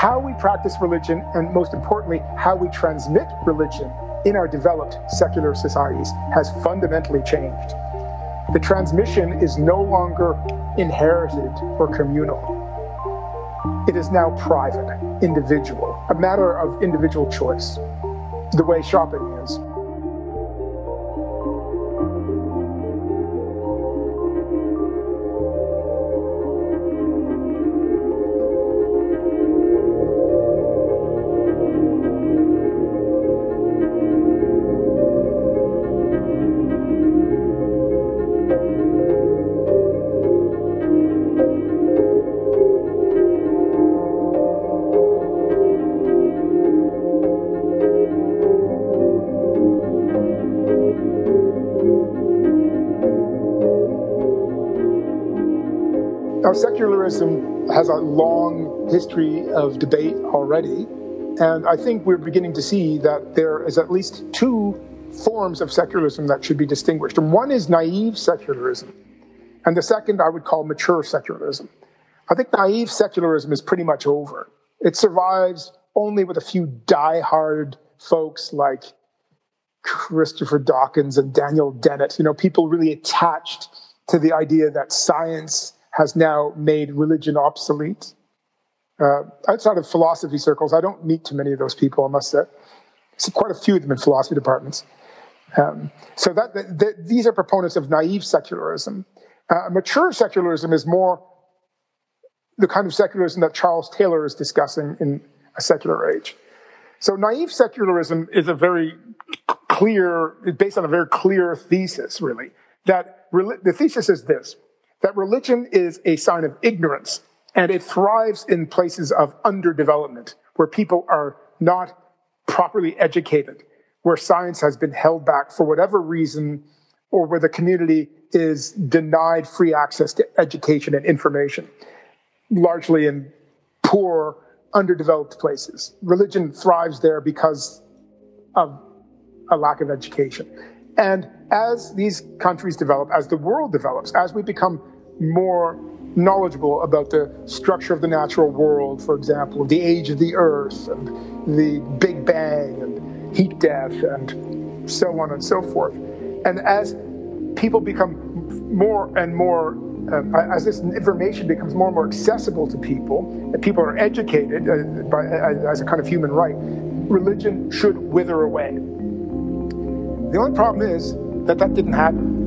how we practice religion, and most importantly, how we transmit religion in our developed secular societies has fundamentally changed. The transmission is no longer inherited or communal. It is now private, individual, a matter of individual choice, the way shopping is. Now, secularism has a long history of debate already, and I think we're beginning to see that there is at least two forms of secularism that should be distinguished. And one is naive secularism, and the second I would call mature secularism. I think naive secularism is pretty much over. It survives only with a few die-hard folks like Christopher Dawkins and Daniel Dennett, you know, people really attached to the idea that science has now made religion obsolete. Uh, outside of philosophy circles, I don't meet too many of those people, I must say. Quite a few of them in philosophy departments. Um, so that, that, that, these are proponents of naive secularism. Uh, mature secularism is more the kind of secularism that Charles Taylor is discussing in A Secular Age. So naive secularism is a very clear, based on a very clear thesis, really, that the thesis is this that religion is a sign of ignorance and it thrives in places of underdevelopment where people are not properly educated, where science has been held back for whatever reason, or where the community is denied free access to education and information, largely in poor, underdeveloped places. Religion thrives there because of a lack of education. And as these countries develop, as the world develops, as we become more knowledgeable about the structure of the natural world, for example, the age of the earth and the Big Bang and heat death and so on and so forth. And as people become more and more, um, as this information becomes more and more accessible to people, and people are educated uh, by, uh, as a kind of human right, religion should wither away. The only problem is that that didn't happen.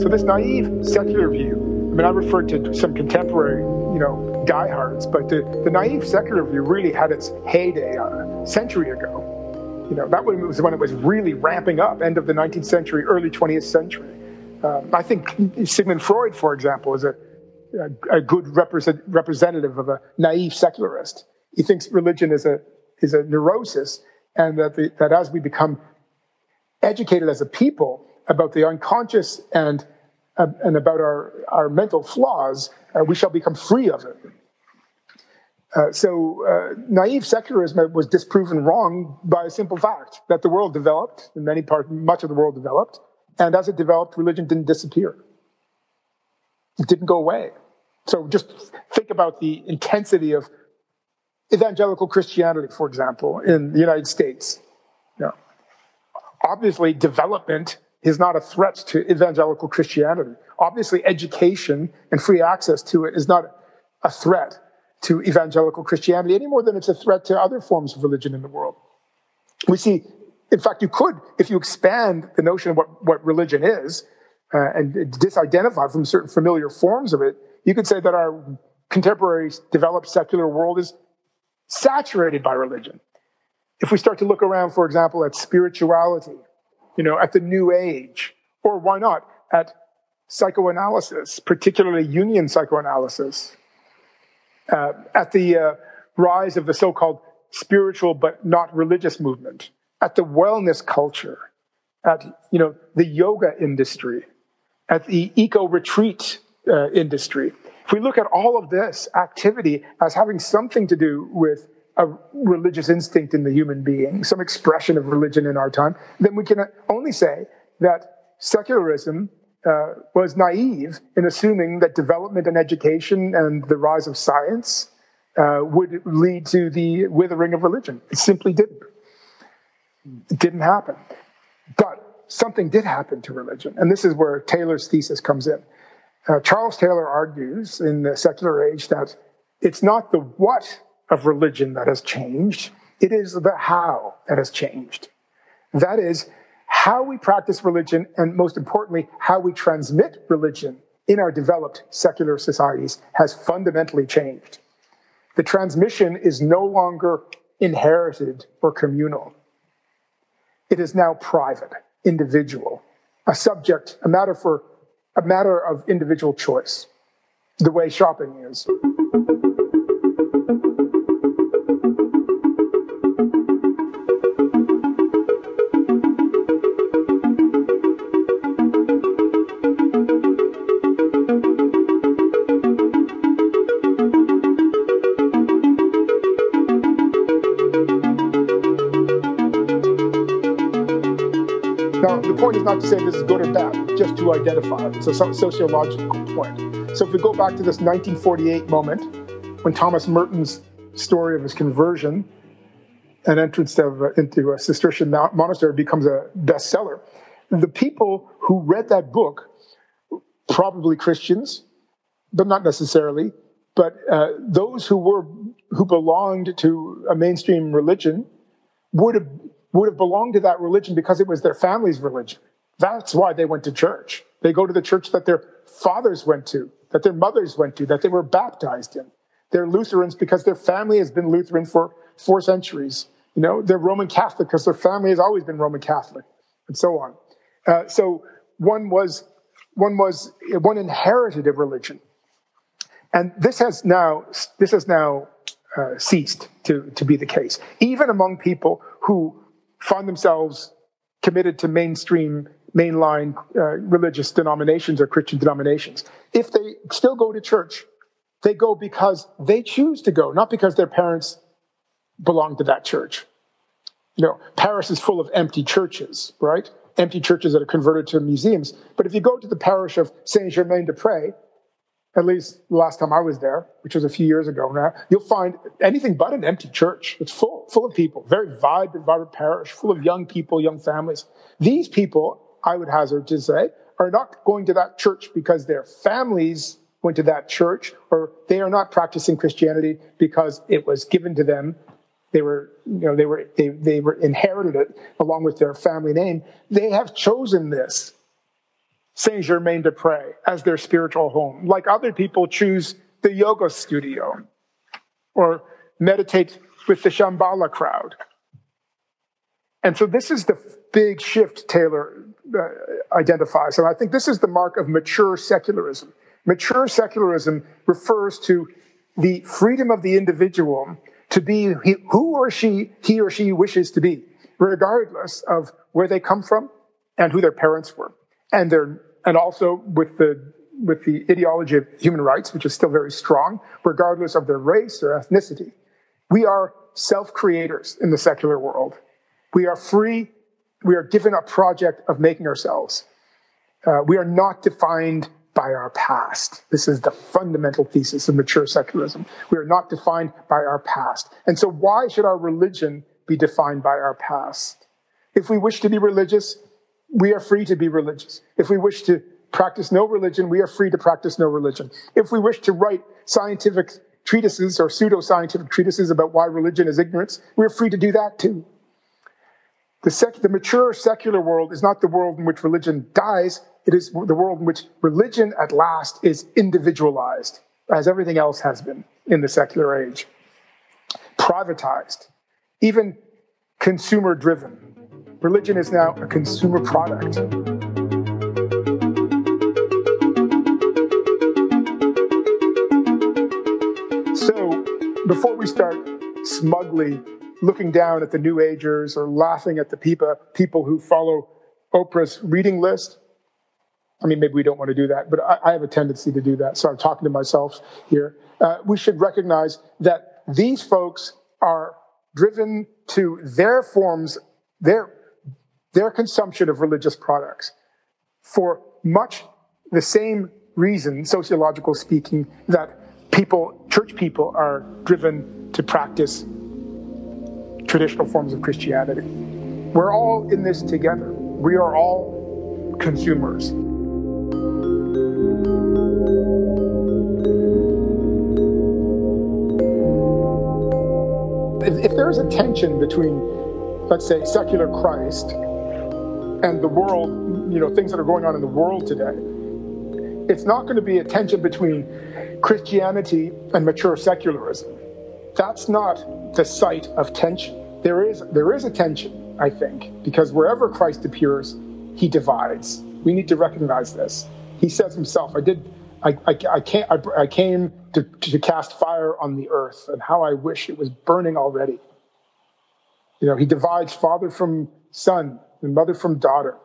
So this naive secular view, I mean, I referred to some contemporary, you know, diehards, but the, the naive secular view really had its heyday a century ago. You know, that was when it was really ramping up, end of the 19th century, early 20th century. Um, I think Sigmund Freud, for example, is a, a, a good represent, representative of a naive secularist. He thinks religion is a, is a neurosis, and that, the, that as we become educated as a people about the unconscious and uh, and about our, our mental flaws, uh, we shall become free of it. Uh, so, uh, naive secularism was disproven wrong by a simple fact that the world developed, in many parts, much of the world developed, and as it developed, religion didn't disappear. It didn't go away. So, just think about the intensity of evangelical Christianity, for example, in the United States. You know, obviously, development is not a threat to evangelical Christianity. Obviously, education and free access to it is not a threat to evangelical Christianity any more than it's a threat to other forms of religion in the world. We see, in fact, you could, if you expand the notion of what, what religion is uh, and disidentify from certain familiar forms of it, you could say that our contemporary developed secular world is saturated by religion. If we start to look around, for example, at spirituality you know, at the New Age, or why not at psychoanalysis, particularly Jungian psychoanalysis, uh, at the uh, rise of the so-called spiritual but not religious movement, at the wellness culture, at you know the yoga industry, at the eco retreat uh, industry. If we look at all of this activity as having something to do with a religious instinct in the human being, some expression of religion in our time, then we can only say that secularism uh, was naive in assuming that development and education and the rise of science uh, would lead to the withering of religion. It simply didn't. It didn't happen. But something did happen to religion, and this is where Taylor's thesis comes in. Uh, Charles Taylor argues in the secular age that it's not the what of religion that has changed, it is the how that has changed. That is, how we practice religion, and most importantly, how we transmit religion in our developed secular societies has fundamentally changed. The transmission is no longer inherited or communal. It is now private, individual, a subject, a matter for a matter of individual choice, the way shopping is. Point is not to say this is good or bad, just to identify. It's a sociological point. So if we go back to this 1948 moment when Thomas Merton's story of his conversion and entrance uh, into a Cistercian monastery becomes a bestseller, the people who read that book, probably Christians, but not necessarily, but uh, those who were who belonged to a mainstream religion would have would have belonged to that religion because it was their family's religion. That's why they went to church. They go to the church that their fathers went to, that their mothers went to, that they were baptized in. They're Lutherans because their family has been Lutheran for four centuries. You know, they're Roman Catholic because their family has always been Roman Catholic, and so on. Uh, so one was one was one inherited a religion, and this has now this has now uh, ceased to to be the case, even among people who find themselves committed to mainstream, mainline uh, religious denominations or Christian denominations. If they still go to church, they go because they choose to go, not because their parents belong to that church. You know, Paris is full of empty churches, right? Empty churches that are converted to museums. But if you go to the parish of Saint Germain des Prés, at least the last time I was there, which was a few years ago now, you'll find anything but an empty church. It's full, full of people, very vibrant, vibrant parish, full of young people, young families. These people, I would hazard to say, are not going to that church because their families went to that church, or they are not practicing Christianity because it was given to them. They were, you know, they were, they, they were inherited it along with their family name. They have chosen this Saint Germain des Prés as their spiritual home, like other people choose the yoga studio or meditate with the Shambhala crowd. And so this is the big shift Taylor uh, identifies. And I think this is the mark of mature secularism. Mature secularism refers to the freedom of the individual to be who or she, he or she wishes to be, regardless of where they come from and who their parents were and their and also with the with the ideology of human rights, which is still very strong, regardless of their race or ethnicity. We are self-creators in the secular world. We are free. We are given a project of making ourselves. Uh, we are not defined by our past. This is the fundamental thesis of mature secularism. We are not defined by our past. And so why should our religion be defined by our past? If we wish to be religious, we are free to be religious. If we wish to practice no religion, we are free to practice no religion. If we wish to write scientific treatises or pseudo-scientific treatises about why religion is ignorance, we're free to do that too. The, sec- the mature secular world is not the world in which religion dies, it is the world in which religion at last is individualized, as everything else has been in the secular age. Privatized, even consumer driven. Religion is now a consumer product. So, before we start smugly looking down at the New Agers or laughing at the people who follow Oprah's reading list, I mean, maybe we don't want to do that, but I, have a tendency to do that. So I'm talking to myself here. Uh, we should recognize that these folks are driven to their forms, their, their consumption of religious products for much the same reason, sociological speaking, that people, church people, are driven to practice traditional forms of Christianity. We're all in this together. We are all consumers. If, there's a tension between, let's say, secular Christ and the world, you know, things that are going on in the world today, it's not going to be a tension between Christianity and mature secularism. That's not the site of tension. There is there is a tension, I think, because wherever Christ appears, he divides. We need to recognize this. He says himself, "I did, I, I, I came, I, I came to, to cast fire on the earth, and how I wish it was burning already." You know, he divides father from son and mother from daughter.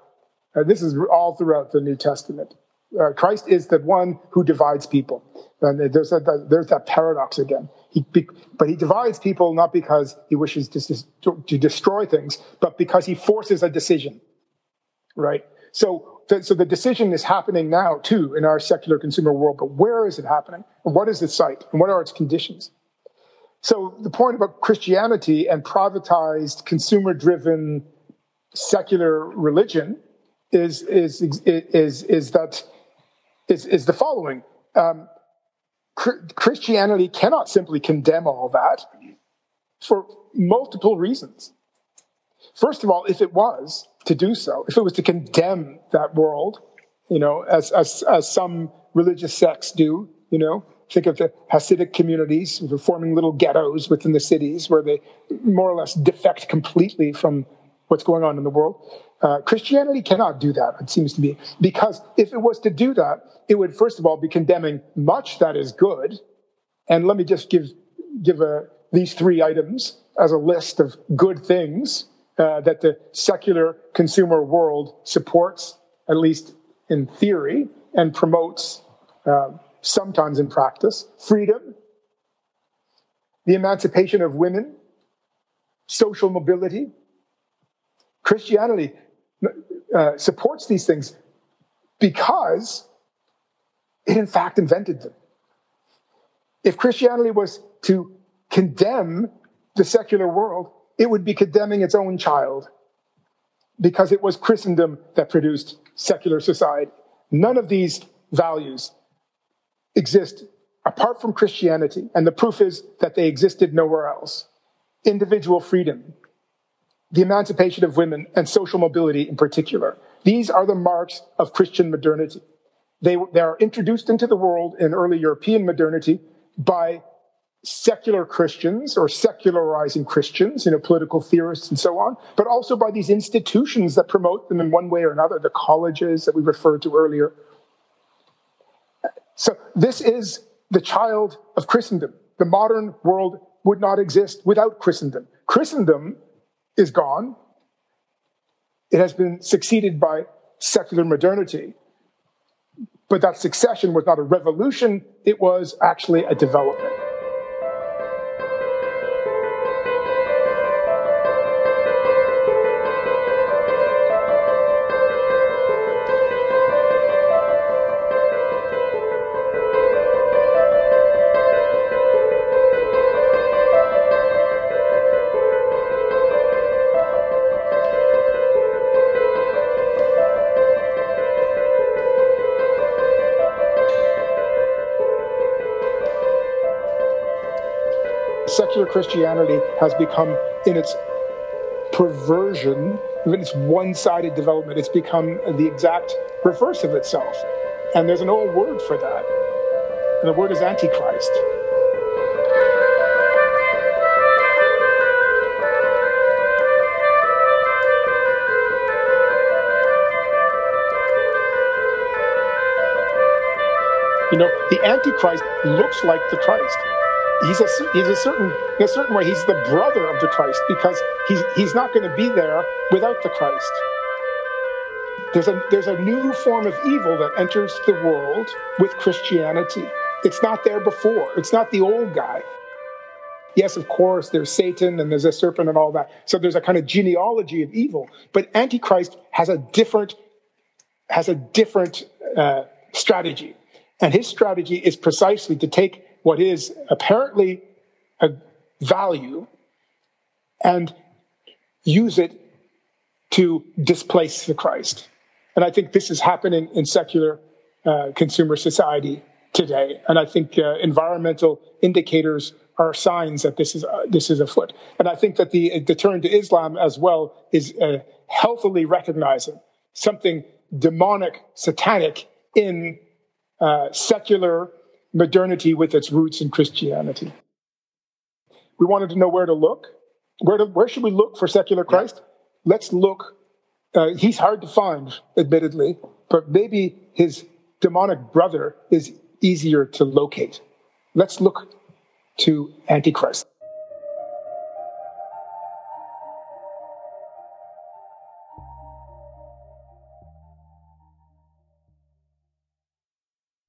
Uh, this is all throughout the New Testament uh, Christ is the one who divides people. And there's, a, there's that paradox again. He, but he divides people not because he wishes to, to destroy things, but because he forces a decision, right? So, so the decision is happening now too in our secular consumer world, but where is it happening? And what is its site? And what are its conditions? So the point about Christianity and privatized, consumer-driven secular religion is, is, is, is that is, is the following. Um, Christianity cannot simply condemn all that for multiple reasons. First of all, if it was to do so, if it was to condemn that world, you know, as, as, as some religious sects do, you know, think of the Hasidic communities forming little ghettos within the cities where they more or less defect completely from what's going on in the world. Uh, Christianity cannot do that, it seems to me, because if it was to do that, it would first of all be condemning much that is good. And let me just give give a, these three items as a list of good things uh, that the secular consumer world supports, at least in theory, and promotes uh, sometimes in practice: freedom, the emancipation of women, social mobility. Christianity uh, supports these things because it in fact invented them. If Christianity was to condemn the secular world, it would be condemning its own child because it was Christendom that produced secular society. None of these values exist apart from Christianity, and the proof is that they existed nowhere else. Individual freedom, the emancipation of women, and social mobility in particular. These are the marks of Christian modernity. They, they are introduced into the world in early European modernity by secular Christians or secularizing Christians, you know, political theorists and so on, but also by these institutions that promote them in one way or another, the colleges that we referred to earlier. So this is the child of Christendom. The modern world would not exist without Christendom. Christendom is gone. It has been succeeded by secular modernity. But that succession was not a revolution, it was actually a development. Secular Christianity has become, in its perversion, in its one sided development, it's become the exact reverse of itself. And there's an old word for that. And the word is Antichrist. You know, the Antichrist looks like the Christ he's a he's a certain in a certain way he's the brother of the Christ because he's he's not going to be there without the Christ. There's a there's a new form of evil that enters the world with Christianity. It's not there before. It's not the old guy. Yes, of course, there's Satan and there's a serpent and all that. So there's a kind of genealogy of evil. But Antichrist has a different, has a different uh, strategy. And his strategy is precisely to take what is apparently a value and use it to displace the Christ. And I think this is happening in secular uh, consumer society today. And I think uh, environmental indicators are signs that this is uh, this is afoot. And I think that the the turn to Islam as well is uh, healthily recognizing something demonic, satanic in uh, secular modernity with its roots in Christianity. We wanted to know where to look. Where to, where should we look for secular Christ? Yeah. Let's look. Uh, he's hard to find, admittedly, but maybe his demonic brother is easier to locate. Let's look to Antichrist.